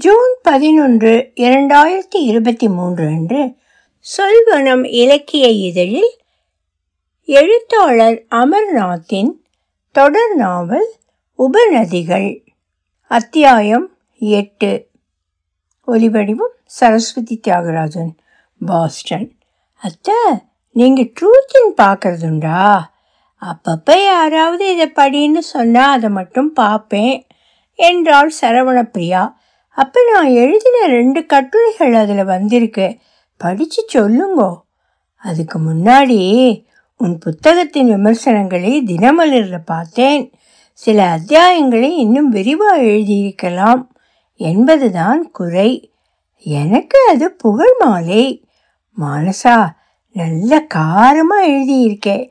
June பதினொன்று இரண்டாயிரத்தி இருபத்தி மூன்று அன்று சொல்வனம் இலக்கிய இதழில் எழுத்தாளர் அமர்நாத்தின் தொடர் நாவல் உபநதிகள் அத்தியாயம் எட்டு. ஒலிவடிவம் சரஸ்வதி தியாகராஜன் பாஸ்டன். அத்தை நீங்கள் ட்ரூத்தின் பார்க்கறதுண்டா அப்பப்போ யாராவது இதை படின்னு சொன்னால் அதை மட்டும் பார்ப்பேன் என்றாள் சரவணப்பிரியா. அப்போ நான் எழுதின ரெண்டு கட்டுரைகள் அதில் வந்திருக்கு. படித்து சொல்லுங்கோ. அதுக்கு முன்னாடி உன் புத்தகத்தின் விமர்சனங்களை தினமலரில் பார்த்தேன். சில அத்தியாயங்களை இன்னும் விரிவாக எழுதியிருக்கலாம் என்பதுதான் குறை. எனக்கு அது புகழ் மாலை. மானசா நல்ல காரமாக எழுதியிருக்கே.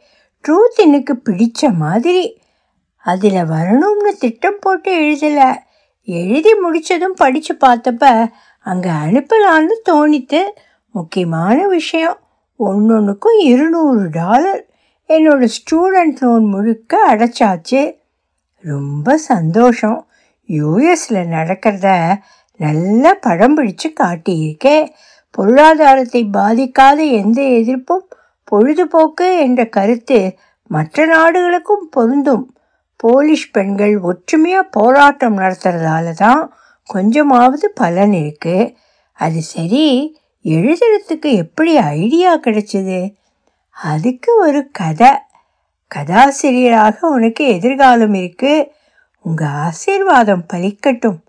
ட்ரூத் எனக்கு பிடிச்ச மாதிரி. அதில் வரணும்னு திட்டம் போட்டு எழுதலை. எழுதி முடித்ததும் படித்து பார்த்தப்ப அங்கே அனுப்பலான்னு தோணித்து முக்கியமான விஷயம் ஒன்றொன்றுக்கும் இருநூறு டாலர். என்னோடய ஸ்டூடெண்ட் லோன் முழுக்க அடைச்சாச்சு. ரொம்ப சந்தோஷம். யூஎஸில் நடக்கிறத நல்லா படம் பிடிச்சு காட்டியிருக்கேன் பொருளாதாரத்தை பாதிக்காத எந்த எதிர்ப்பும் பொழுதுபோக்கு என்ற கருத்து மற்ற நாடுகளுக்கும் பொருந்தும். போலிஷ் பெண்கள் ஒற்றுமையாக போராட்டம் நடத்துறதால தான் கொஞ்சமாவது பலன் இருக்கு. அது சரி எழுதுறதுக்கு எப்படி ஐடியா கிடைச்சது? அதுக்கு ஒரு கதை. கதாசிரியராக உனக்கு எதிர்காலம் இருக்கு. உங்க ஆசீர்வாதம் பலிக்கட்டும்.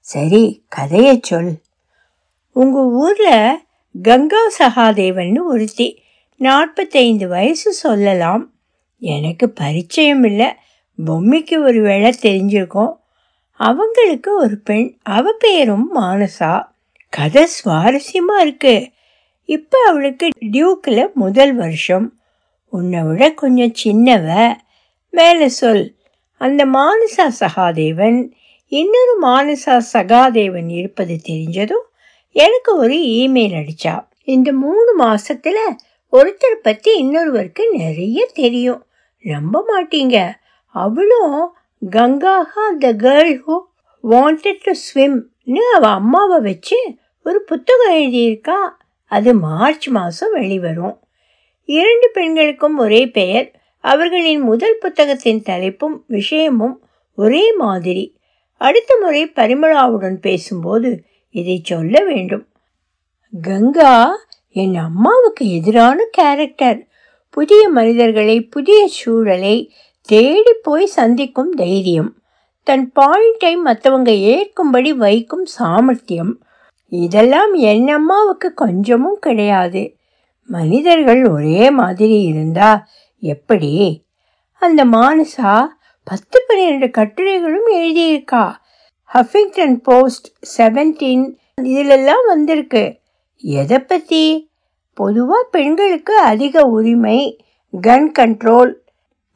சரி கதையை சொல். உங்க ஊர்ல கங்கா சகாதேவன் ஒருத்தி நாற்பத்தைந்து வயசு சொல்லலாம். எனக்கு பரிச்சயம் இல்லை பொம்மைக்கு ஒரு வேளை தெரிஞ்சிருக்கும். அவங்களுக்கு ஒரு பெண் அவ பேரும் மானசா. கதை சுவாரஸ்யமாக இருக்கு. இப்போ அவளுக்கு டியூக்கில் முதல் வருஷம். உன்னை விட கொஞ்சம் சின்னவ. மேலே சொல். அந்த மானசா சகாதேவன் இன்னொரு மானசா சகாதேவன் இருப்பது தெரிஞ்சதும் எனக்கு ஒரு இமெயில் அடிச்சா. இந்த மூணு மாசத்துல ஒருத்தர் பத்தி இன்னொருவருக்கு நிறைய தெரியும். நம்ப மாட்டீங்க. அவளும் கங்காஹா the girl who wanted to ஸ்விம்னு அவள் அம்மாவை வச்சு ஒரு புத்தகம் எழுதியிருக்கா. அது மார்ச் மாதம் வெளிவரும். இரண்டு பெண்களுக்கும் ஒரே பெயர். அவர்களின் முதல் புத்தகத்தின் தலைப்பும் விஷயமும் ஒரே மாதிரி. அடுத்த முறை பரிமளாவுடன் பேசும்போது இதை சொல்ல வேண்டும். கங்கா என் அம்மாவுக்கு எதிரான கேரக்டர். புதிய மனிதர்களை புதிய சூழலை தேடி போய் சந்திக்கும் தைரியம். தன் பாயிண்டை மற்றவங்க ஏற்கும்படி வைக்கும் சாமர்த்தியம். இதெல்லாம் என் அம்மாவுக்கு கொஞ்சமும் கிடையாது. மனிதர்கள் ஒரே மாதிரி இருந்தா எப்படி? அந்த மானசா பத்து பன்னிரெண்டு கட்டுரைகளும் எழுதியிருக்கா. ஹஃபிங்டன் போஸ்ட் செவன்டீன் இதிலெல்லாம் வந்திருக்கு. எதை பற்றி பொதுவாக பெண்களுக்கு அதிக உரிமை கன் கண்ட்ரோல்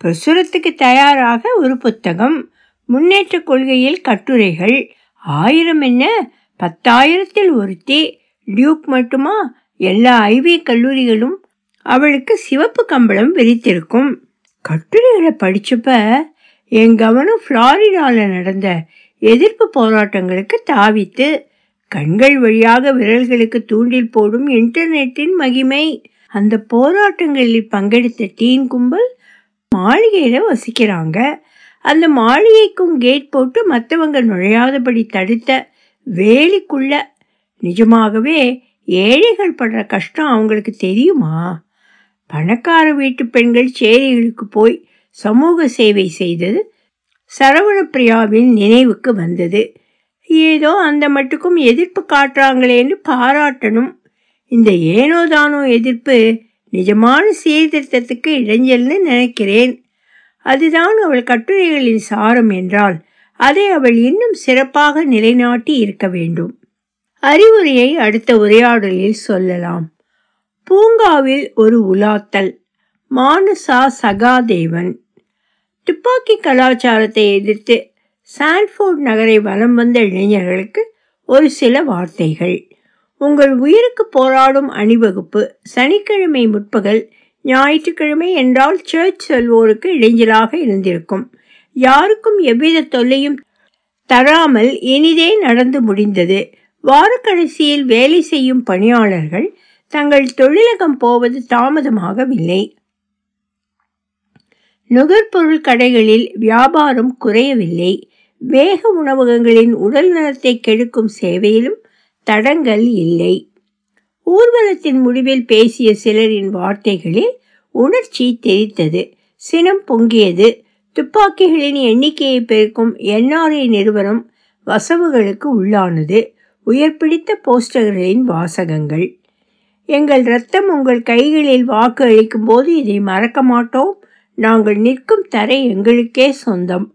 பிரசுரத்துக்கு தயாராக ஒரு புத்தகம். முன்னேற்ற கொள்கையில் கட்டுரைகள். ஆயிரம் என்ன? பத்தாயிரத்தில் ஒருத்தி. டியூக் மட்டுமா? எல்லா ஐவி கல்லூரிகளும் அவளுக்கு சிவப்பு கம்பளம் விரித்திருக்கும். கட்டுரைகளை படிச்சப்ப என் கவனம் ஃப்ளாரிடாவில் நடந்த எதிர்ப்பு போராட்டங்களுக்கு தாவித்து கண்கள் வழியாக விரல்களுக்கு தூண்டில் போடும் இன்டர்நெட்டின் மகிமை. அந்த போராட்டங்களில் பங்கெடுத்த டீன் கும்பல் மாளிகையில வசிக்கிறாங்க. அந்த மாளிகைக்கும் கேட் போட்டு மற்றவங்க நுழையாதபடி தடுத்த வேலிக்குள்ள நிஜமாகவே ஏழைகள் படுற கஷ்டம் அவங்களுக்கு தெரியுமா? பணக்கார வீட்டு பெண்கள் சேரிகளுக்கு போய் சமூக சேவை செய்தது சரவணப்பிரியாவின் நினைவுக்கு வந்தது. ஏதோ அந்த மட்டுக்கும் எதிர்ப்பு காட்டுறாங்களேன்னு பாராட்டணும். இந்த ஏனோதானோ எதிர்ப்பு நிஜமான சீர்திருத்தத்துக்கு இடைஞ்சல்னு நினைக்கிறேன். அதுதான் அவள் கட்டுரைகளின் சாரம் என்றால் அதை அவள் இன்னும் சிறப்பாக நிலைநாட்டி இருக்க வேண்டும். அறிவுரையை அடுத்த உரையாடலில் சொல்லலாம். பூங்காவில் ஒரு உலாத்தல் மானுசா சகாதேவன். துப்பாக்கி கலாச்சாரத்தை எதிர்த்து சான்ஃபோர்ட் நகரை வலம் வந்த இளைஞர்களுக்கு ஒரு சில வார்த்தைகள். உங்கள் உயிருக்கு போராடும் அணிவகுப்பு சனிக்கிழமை முற்பகல் ஞாயிற்றுக்கிழமை என்றால் சர்ச் செல்வோருக்கு இடைஞ்சலாக இருந்திருக்கும். யாருக்கும் எவ்வித தொல்லையும் தராமல் இனிதே நடந்து முடிந்தது. வாரக்கடைசியில் வேலை செய்யும் பணியாளர்கள் தங்கள் தொழிலகம் போவது தாமதமாகவில்லை. நுகர்பொருள் கடைகளில் வியாபாரம் குறையவில்லை. வேக உணவகங்களின் உடல் நலத்தை கெடுக்கும் சேவையிலும் தடங்கள் இல்லை. ஊர்வலத்தின் முடிவில் பேசிய சிலரின் வார்த்தைகளில் உணர்ச்சி தெரித்தது சினம் பொங்கியது. துப்பாக்கிகளின் எண்ணிக்கையை பெருக்கும் என்ஆர்ஐ நிறுவனம் வசவுகளுக்கு உள்ளானது. உயர் பிடித்த போஸ்டர்களின் வாசகங்கள். எங்கள் ரத்தம் உங்கள் கைகளில் வாக்கு அளிக்கும் போது இதை மறக்க மாட்டோம். நாங்கள் நிற்கும் தரை எங்களுக்கே சொந்தம்.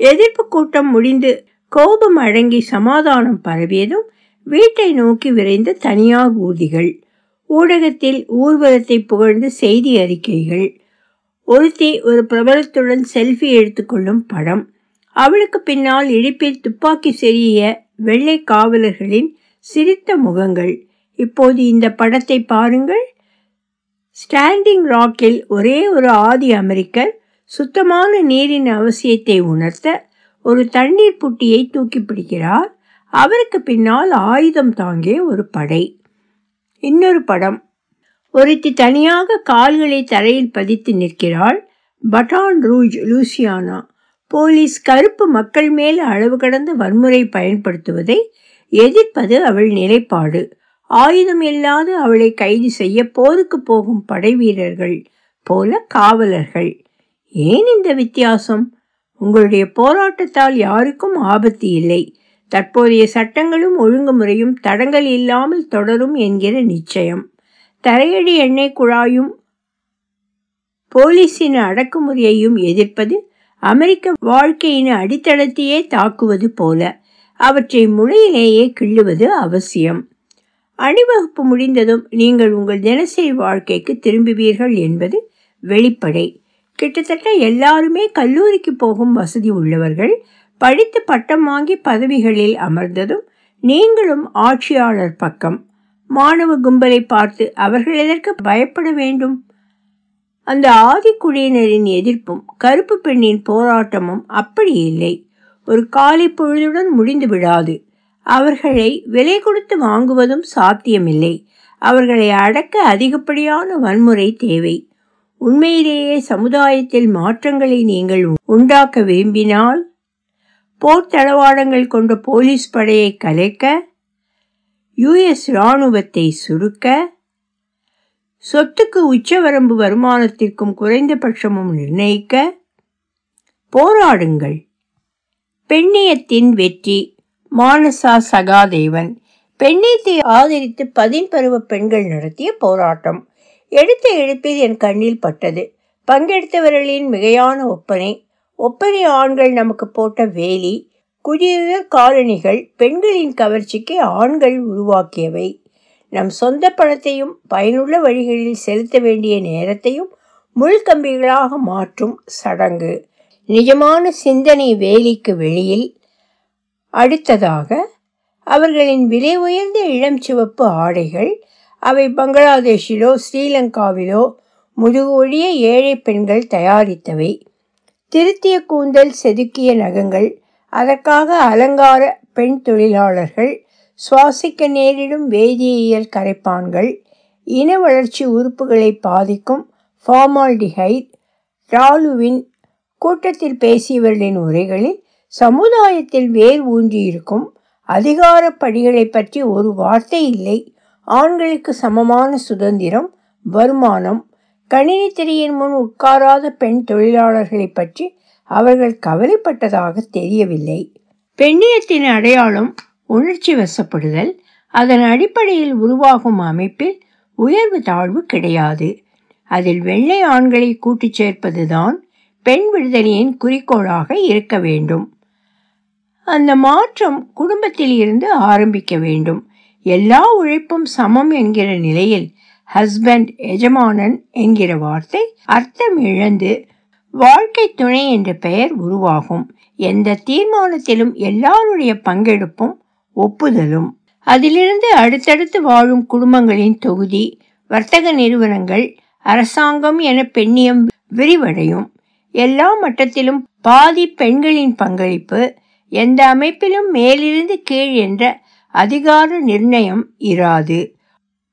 எதிர்ப்பு கூட்டம் முடிந்து கோபம் அடங்கி சமாதானம் பரவியதும் வீட்டை நோக்கி விரைந்த தனியார் ஊர்திகள் ஊடகத்தில் ஊர்வலத்தை புகழ்ந்து செய்தி அறிக்கைகள். ஒருத்தி ஒரு பிரபலத்துடன் செல்ஃபி எடுத்துக்கொள்ளும் படம். அவளுக்கு பின்னால் இடுப்பில் துப்பாக்கி செறிய வெள்ளை காவலர்களின் சிரித்த முகங்கள். இப்போது இந்த படத்தை பாருங்கள். ஸ்டாண்டிங் ராக்கில் ஒரே ஒரு ஆதி அமெரிக்கர் சுத்தமான நீரின் அவசியத்தை உணர்த்த ஒரு தண்ணீர் புட்டியை தூக்கி பிடிக்கிறார். அவருக்கு பின்னால் ஆயுதம் தாங்கிய ஒரு படை. இன்னொரு படம். ஒருத்தி தனியாக கால்களை தரையில் பதித்து நிற்கிறாள். பட்டான் ரூஜ் லூசியானா. போலீஸ் கருப்பு மக்கள் மேல் அளவு கடந்த வன்முறை பயன்படுத்துவதை எதிர்ப்பது அவள் நிலைப்பாடு. ஆயுதம் இல்லாது அவளை கைது செய்ய போருக்கு போகும் படை வீரர்கள் போல காவலர்கள். ஏன் இந்த வித்தியாசம்? உங்களுடைய போராட்டத்தால் யாருக்கும் ஆபத்து இல்லை. தற்போதைய சட்டங்களும் ஒழுங்குமுறையும் தடங்கள் இல்லாமல் தொடரும் என்கிற நிச்சயம். தரையடி எண்ணெய் குழாயும் போலீஸின் அடக்குமுறையையும் எதிர்ப்பது அமெரிக்க வாழ்க்கையின் அடித்தளத்தையே தாக்குவது போல அவற்றை முளையிலேயே கிள்ளுவது அவசியம். அணிவகுப்பு முடிந்ததும் நீங்கள் உங்கள் தினசரி வாழ்க்கைக்கு திரும்புவீர்கள் என்பது வெளிப்படை. கிட்டத்தட்ட எல்லாருமே கல்லூரிக்கு போகும் வசதி உள்ளவர்கள் படித்து பட்டம் வாங்கி பதவிகளில் அமர்ந்ததும் நீங்களும் ஆட்சியாளர் பக்கம். மாணவ கும்பலை பார்த்து அவர்கள் எதற்கு பயப்பட வேண்டும்? அந்த ஆதிக்குடியினரின் எதிர்ப்பும் கருப்பு பெண்ணின் போராட்டமும் அப்படி இல்லை. ஒரு காலை பொழுதுடன் முடிந்து விடாது. அவர்களை விலை கொடுத்து வாங்குவதும் சாத்தியமில்லை. அவர்களை அடக்க அதிகப்படியான வன்முறை தேவை. உண்மையிலேயே சமுதாயத்தில் மாற்றங்களை நீங்கள் உண்டாக்க விரும்பினால் போர் தளவாடங்கள் கொண்ட போலீஸ் படையை கலைக்க யுஎஸ் இராணுவத்தை சுருக்க சொத்துக்கு உச்சவரம்பு வருமானத்திற்கும் குறைந்தபட்சமும் நிர்ணயிக்க போராடுங்கள். பெண்ணியத்தின் வெற்றி மானசா சகாதேவன். பெண்ணியத்தை ஆதரித்து பதின்பருவ பெண்கள் நடத்திய போராட்டம். எடுத்த எடுப்பில் என் கண்ணில் பட்டது. பங்கெடுத்தவர்களின் மிகையான ஒப்பனை ஒப்பனை ஆண்கள் நமக்கு போட்ட வேலி குடியுயர் காலனிகள் பெண்களின் கவர்ச்சிக்கு ஆண்கள் உருவாக்கியவை. நம் சொந்த பணத்தையும் பயனுள்ள வழிகளில் செலுத்த வேண்டிய நேரத்தையும் முள்கம்பிகளாக மாற்றும் சடங்கு. நிஜமான சிந்தனை வேலிக்கு வெளியில். அடுத்ததாக அவர்களின் விலை உயர்ந்த இளம் சிவப்பு ஆடைகள் அவை பங்களாதேஷிலோ ஸ்ரீலங்காவிலோ முதுகு ஒழிய ஏழை பெண்கள் தயாரித்தவை. திருத்திய கூந்தல் செதுக்கிய நகங்கள் அதற்காக அலங்கார பெண் தொழிலாளர்கள் சுவாசிக்க நேரிடும் வேதியியல் கரைப்பான்கள் இன வளர்ச்சி உறுப்புகளை பாதிக்கும் ஃபார்மால்டிஹைட் ராலுவின் கூட்டத்தில் பேசியவர்களின் உரைகளில் சமுதாயத்தில் வேர் ஊன்றியிருக்கும் அதிகார படிகளை பற்றி ஒரு வார்த்தை இல்லை. ஆண்களுக்கு சமமான சுதந்திரம் வருமானம் கணினி திரையின் முன் உட்காராத பெண் தொழிலாளர்களை பற்றி அவர்கள் கவலைப்பட்டதாக தெரியவில்லை. பெண்ணியத்தின் அடையாளம் உணர்ச்சி வசப்படுதல். அதன் அடிப்படையில் உருவாகும் அமைப்பில் உயர்வு தாழ்வு கிடையாது. அதில் வெள்ளை ஆண்களை கூட்டிச் சேர்ப்பதுதான் பெண் விடுதலையின் குறிக்கோளாக இருக்க வேண்டும். அந்த மாற்றம் குடும்பத்தில் இருந்து ஆரம்பிக்க வேண்டும். எல்லா உழைப்பும் சமம் என்கிற நிலையில் ஹஸ்பண்ட் எஜமானன் என்கிற வார்த்தை அர்த்தம் இழந்து வாழ்க்கை துணை என்ற பெயர் உருவாகும். எந்த தீர்மானத்திலும் எல்லாருடைய பங்கெடுப்பும் ஒப்புதலும். அதிலிருந்து அடுத்தடுத்து வாழும் குடும்பங்களின் தொகுதி வர்த்தக நிறுவனங்கள் அரசாங்கம் என பெண்ணியம் விரிவடையும். எல்லா மட்டத்திலும் பாதி பெண்களின் பங்களிப்பு எந்த அமைப்பிலும் மேலிருந்து கீழ் என்ற அதிகார நிர்ணயம் இராது.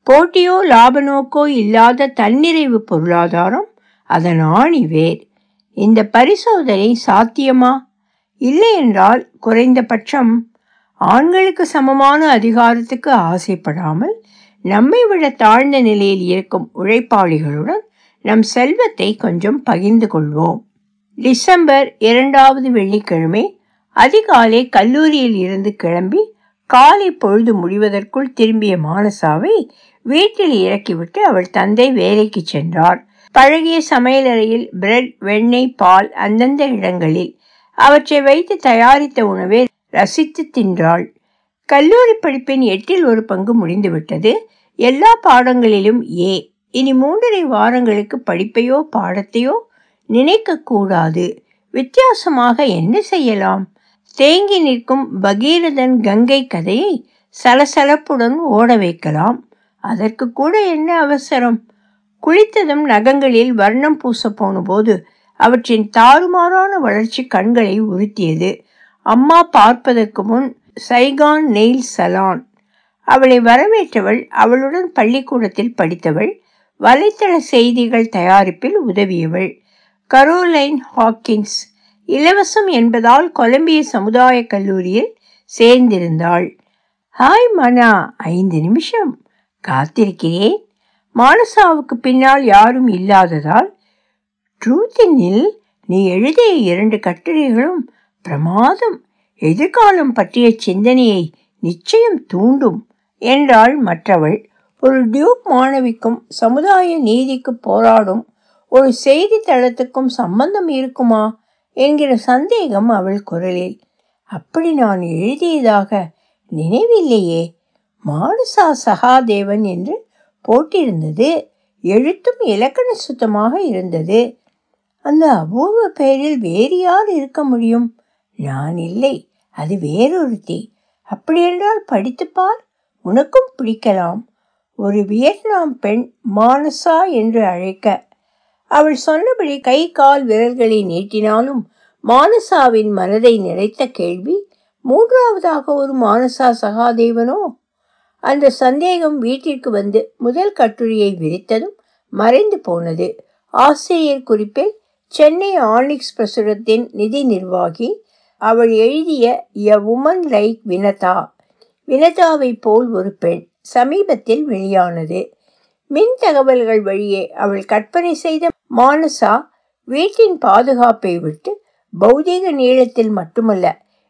போட்டியோ லாப நோக்கோ இல்லாத தன்னிறைவு பொருளாதாரம் அதன் ஆணி வேர். இந்த பரிசோதனை சாத்தியமா? இல்லை என்றால் குறைந்தபட்சம் ஆண்களுக்கு சமமான அதிகாரத்துக்கு ஆசைப்படாமல் நம்மை விட தாழ்ந்த நிலையில் இருக்கும் உழைப்பாளிகளுடன் நம் செல்வத்தை கொஞ்சம் பகிர்ந்து கொள்வோம். டிசம்பர் இரண்டாவது வெள்ளிக்கிழமை அதிகாலை கல்லூரியில் இருந்து கிளம்பி காலை பொழுது முடிவதற்குள் திரும்பிய மானசாவை வீட்டில் இறக்கிவிட்டு அவள் தந்தை வேலைக்கு சென்றார் பழகிய சமையலறையில் பிரெட் வெண்ணெய் பால் அந்தந்த இடங்களில் அவற்றை வைத்து தயாரித்த உணவை ரசித்து தின்றாள். கல்லூரி படிப்பின் எட்டில் ஒரு பங்கு முடிந்துவிட்டது. எல்லா பாடங்களிலும் ஏ. இனி மூன்றரை வாரங்களுக்கு படிப்பையோ பாடத்தையோ நினைக்க கூடாது வித்தியாசமாக என்ன செய்யலாம்? தேங்கி நிற்கும் பகீரதன் கங்கை கதையை சலசலப்புடன் ஓட வைக்கலாம். அதற்கு கூட என்ன அவசரம்? குளித்ததும் நகங்களில் வர்ணம் பூச போன போது அவற்றின் தாறுமாறான வளர்ச்சி கண்களை உறுத்தியது. அம்மா பார்ப்பதற்கு முன் சைகான் நெயில் சலான். அவளை வரவேற்றவள் அவளுடன் பள்ளிக்கூடத்தில் படித்தவள் வலைத்தள செய்திகள் தயாரிப்பில் உதவியவள். கரோலைன் ஹாக்கின்ஸ் இலவசம் என்பதால் கொலம்பிய சமுதாய கல்லூரியில் சேர்ந்திருந்தாள். ஹாய் மனா ஐந்து நிமிஷம். காத்திருக்கிறேன். மானசாவுக்கு பின்னால் யாரும் இல்லாததால் ட்ரூத்தினில் நீ எழுதிய இரண்டு கட்டுரைகளும் பிரமாதம். எதிர்காலம் பற்றிய சிந்தனையை நிச்சயம் தூண்டும் என்றாள் மற்றவள். ஒரு டியூக் மாணவிக்கும் சமுதாய நீதிக்கு போராடும் ஒரு செய்தித்தளத்துக்கும் சம்பந்தம் இருக்குமா என்கிற சந்தேகம் அவள் குரலில். அப்படி நான் எழுதியதாக நினைவில்லையே. மானுசா சகாதேவன் என்று போட்டிருந்தது. எழுத்தும் இலக்கண சுத்தமாக இருந்தது. அந்த அபூர்வ பெயரில் வேறு யார் இருக்க முடியும்? நான் இல்லை. அது வேறொருத்தி. அப்படியென்றால் படித்துப்பார் உனக்கும் பிடிக்கலாம். ஒரு வியட்நாம் பெண் மானசா என்று அழைக்க. அவள் சொன்னபடி கை கால் விரல்களை நீட்டினாலும் மானசாவின் மனதை நிறைத்த கேள்வி மூன்றாவதாக ஒரு மானசா சகாதேவனோ? அந்த சந்தேகம் வீட்டிற்கு வந்து முதல் கட்டுரையை விரித்ததும் மறைந்து போனது. ஆசிரியர் குறிப்பில் சென்னை ஆனிக்ஸ் பிரசுரத்தின் நிதி நிர்வாகி அவள் எழுதிய எ உமன் லைக் வினதா வினதாவை போல் ஒரு பெண் சமீபத்தில் வெளியானது. மின் தகவல்கள் வழியே அவள் கற்பனை செய்த மானசா வீட்டின் பாதுகாப்பை விட்டு பௌதீக நீளத்தில் மட்டுமல்ல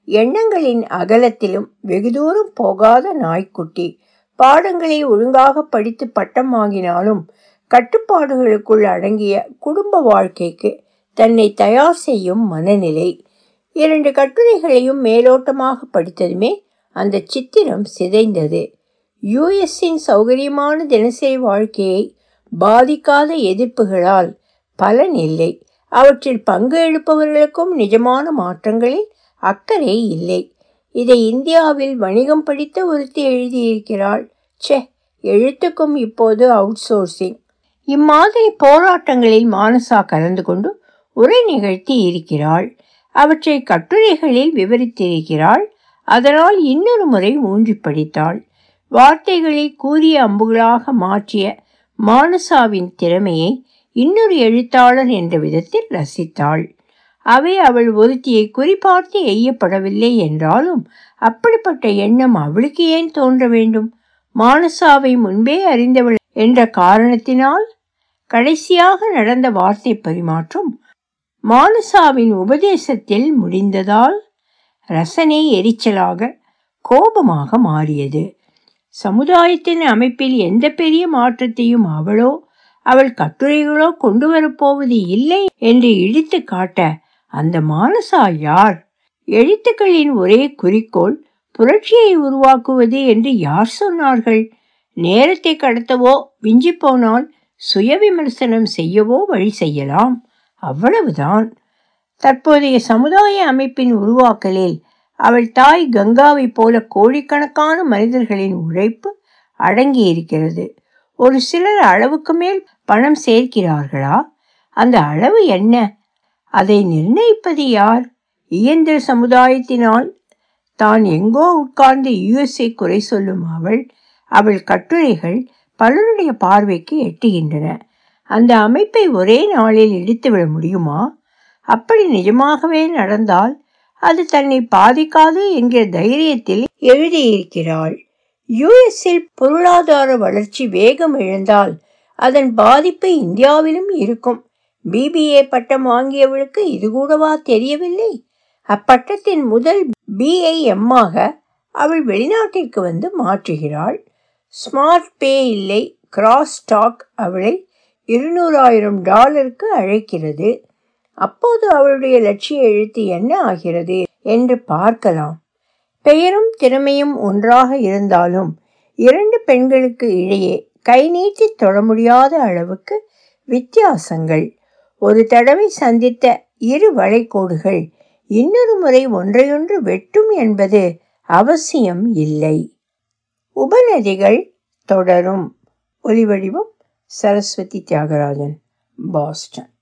எண்ணங்களின் அகலத்திலும் வெகு தூரம் போகாத நாய்க்குட்டி பாடங்களை ஒழுங்காக படித்து பட்டம் வாங்கினாலும் கட்டுப்பாடுகளுக்குள் அடங்கிய குடும்ப வாழ்க்கைக்கு தன்னை தயார் செய்யும் மனநிலை. இரண்டு கட்டுரைகளையும் மேலோட்டமாக படித்ததுமே அந்த சித்திரம் சிதைந்தது. யுஎஸ்ஸின் சௌகரியமான தினசரி வாழ்க்கையை பாதிக்காத எதிர்ப்புகளால் பலன் இல்லை. அவற்றில் பங்கு எடுப்பவர்களுக்கும் நிஜமான மாற்றங்களில் அக்கறை இல்லை. இதை இந்தியாவில் வணிகம் படித்த ஒருத்தி எழுதியிருக்கிறாள். ச்சே எழுத்துக்கும் இப்போது அவுட் சோர்சிங் இம்மாதிரி போராட்டங்களில் மானசா கலந்து கொண்டு உரை நிகழ்த்தி இருக்கிறாள். அவற்றை கட்டுரைகளில் விவரித்திருக்கிறாள். அதனால் இன்னொரு முறை ஊன்றி படித்தாள். வார்த்தைகளை கூறிய அம்புகளாக மாற்றிய மானசாவின் திறமையை இன்னொரு எழுத்தாளர் என்ற விதத்தில் ரசித்தாள். அவை அவள் ஒருத்தியை குறிப்பார்த்து எய்யப்படவில்லை என்றாலும் அப்படிப்பட்ட எண்ணம் அவளுக்கு ஏன் தோன்ற வேண்டும்? மானசாவை முன்பே அறிந்தவள் என்ற காரணத்தினால் கடைசியாக நடந்த வார்த்தை பரிமாற்றம் மானசாவின் உபதேசத்தில் முடிந்ததால் ரசனை எரிச்சலாக கோபமாக மாறியது. சமுதாயத்தின் அமைப்பில் எந்த பெரிய மாற்றத்தையும் அவளோ அவள் கட்டுரைகளோ கொண்டு வரப்போவது இல்லை என்று இடித்து காட்ட அந்த மானசா யார் எழுத்துக்களின் ஒரே குறிக்கோள் புரட்சியை உருவாக்குவது என்று யார் சொன்னார்கள்? நேரத்தை கடத்தவோ விஞ்சி போனால் சுய விமர்சனம் செய்யவோ வழி செய்யலாம். அவ்வளவுதான். தற்போதைய சமுதாய அமைப்பின் உருவாக்கலில் அவள் தாய் கங்காவைப் போல கோடிக்கணக்கான மனிதர்களின் உழைப்பு அடங்கி இருக்கிறது ஒரு சிலர் அளவுக்கு மேல் பணம் சேர்க்கிறார்களா? அந்த அளவு என்ன? அதை நிர்ணயிப்பது யார்? இயந்திர சமுதாயத்தினால் தான் எங்கோ உட்கார்ந்து யுஎஸ்ஏ குறை சொல்லும் அவள் அவள் கட்டுரைகள் பலருடைய பார்வைக்கு எட்டுகின்றன. அந்த அமைப்பை ஒரே நாளில் இடித்துவிட முடியுமா? அப்படி நிஜமாகவே நடந்தால் அது தன்னை பாதிக்காது என்கிற தைரியத்தில் எழுதியிருக்கிறாள். யுஎஸ்ஸில் பொருளாதார வளர்ச்சி வேகம் இழந்தால் அதன் பாதிப்பு இந்தியாவிலும் இருக்கும். பிபிஏ பட்டம் வாங்கியவளுக்கு இது கூடவா தெரியவில்லை? அப்பட்டத்தின் முதல் பிஐஎம்மாக அவள் வெளிநாட்டிற்கு வந்து மாற்றுகிறாள். ஸ்மார்ட் பே இல்லை கிராஸ் டாக் அவளை இருநூறாயிரம் டாலருக்கு அழைக்கிறது. அப்போது அவளுடைய லட்சிய எழுத்து என்ன ஆகிறது என்று பார்க்கலாம். பெயரும் திறமையும் ஒன்றாக இருந்தாலும் இரண்டு பெண்களுக்கு இடையே கை நீட்டி தொட முடியாத அளவுக்கு வித்தியாசங்கள். ஒரு தடவை சந்தித்த இரு வளைகோடுகள் இன்னொரு முறை ஒன்றையொன்று வெட்டும் என்பது அவசியம் இல்லை. உபநதிகள் தொடரும். ஒலிவடிவம் சரஸ்வதி தியாகராஜன் பாஸ்டன்.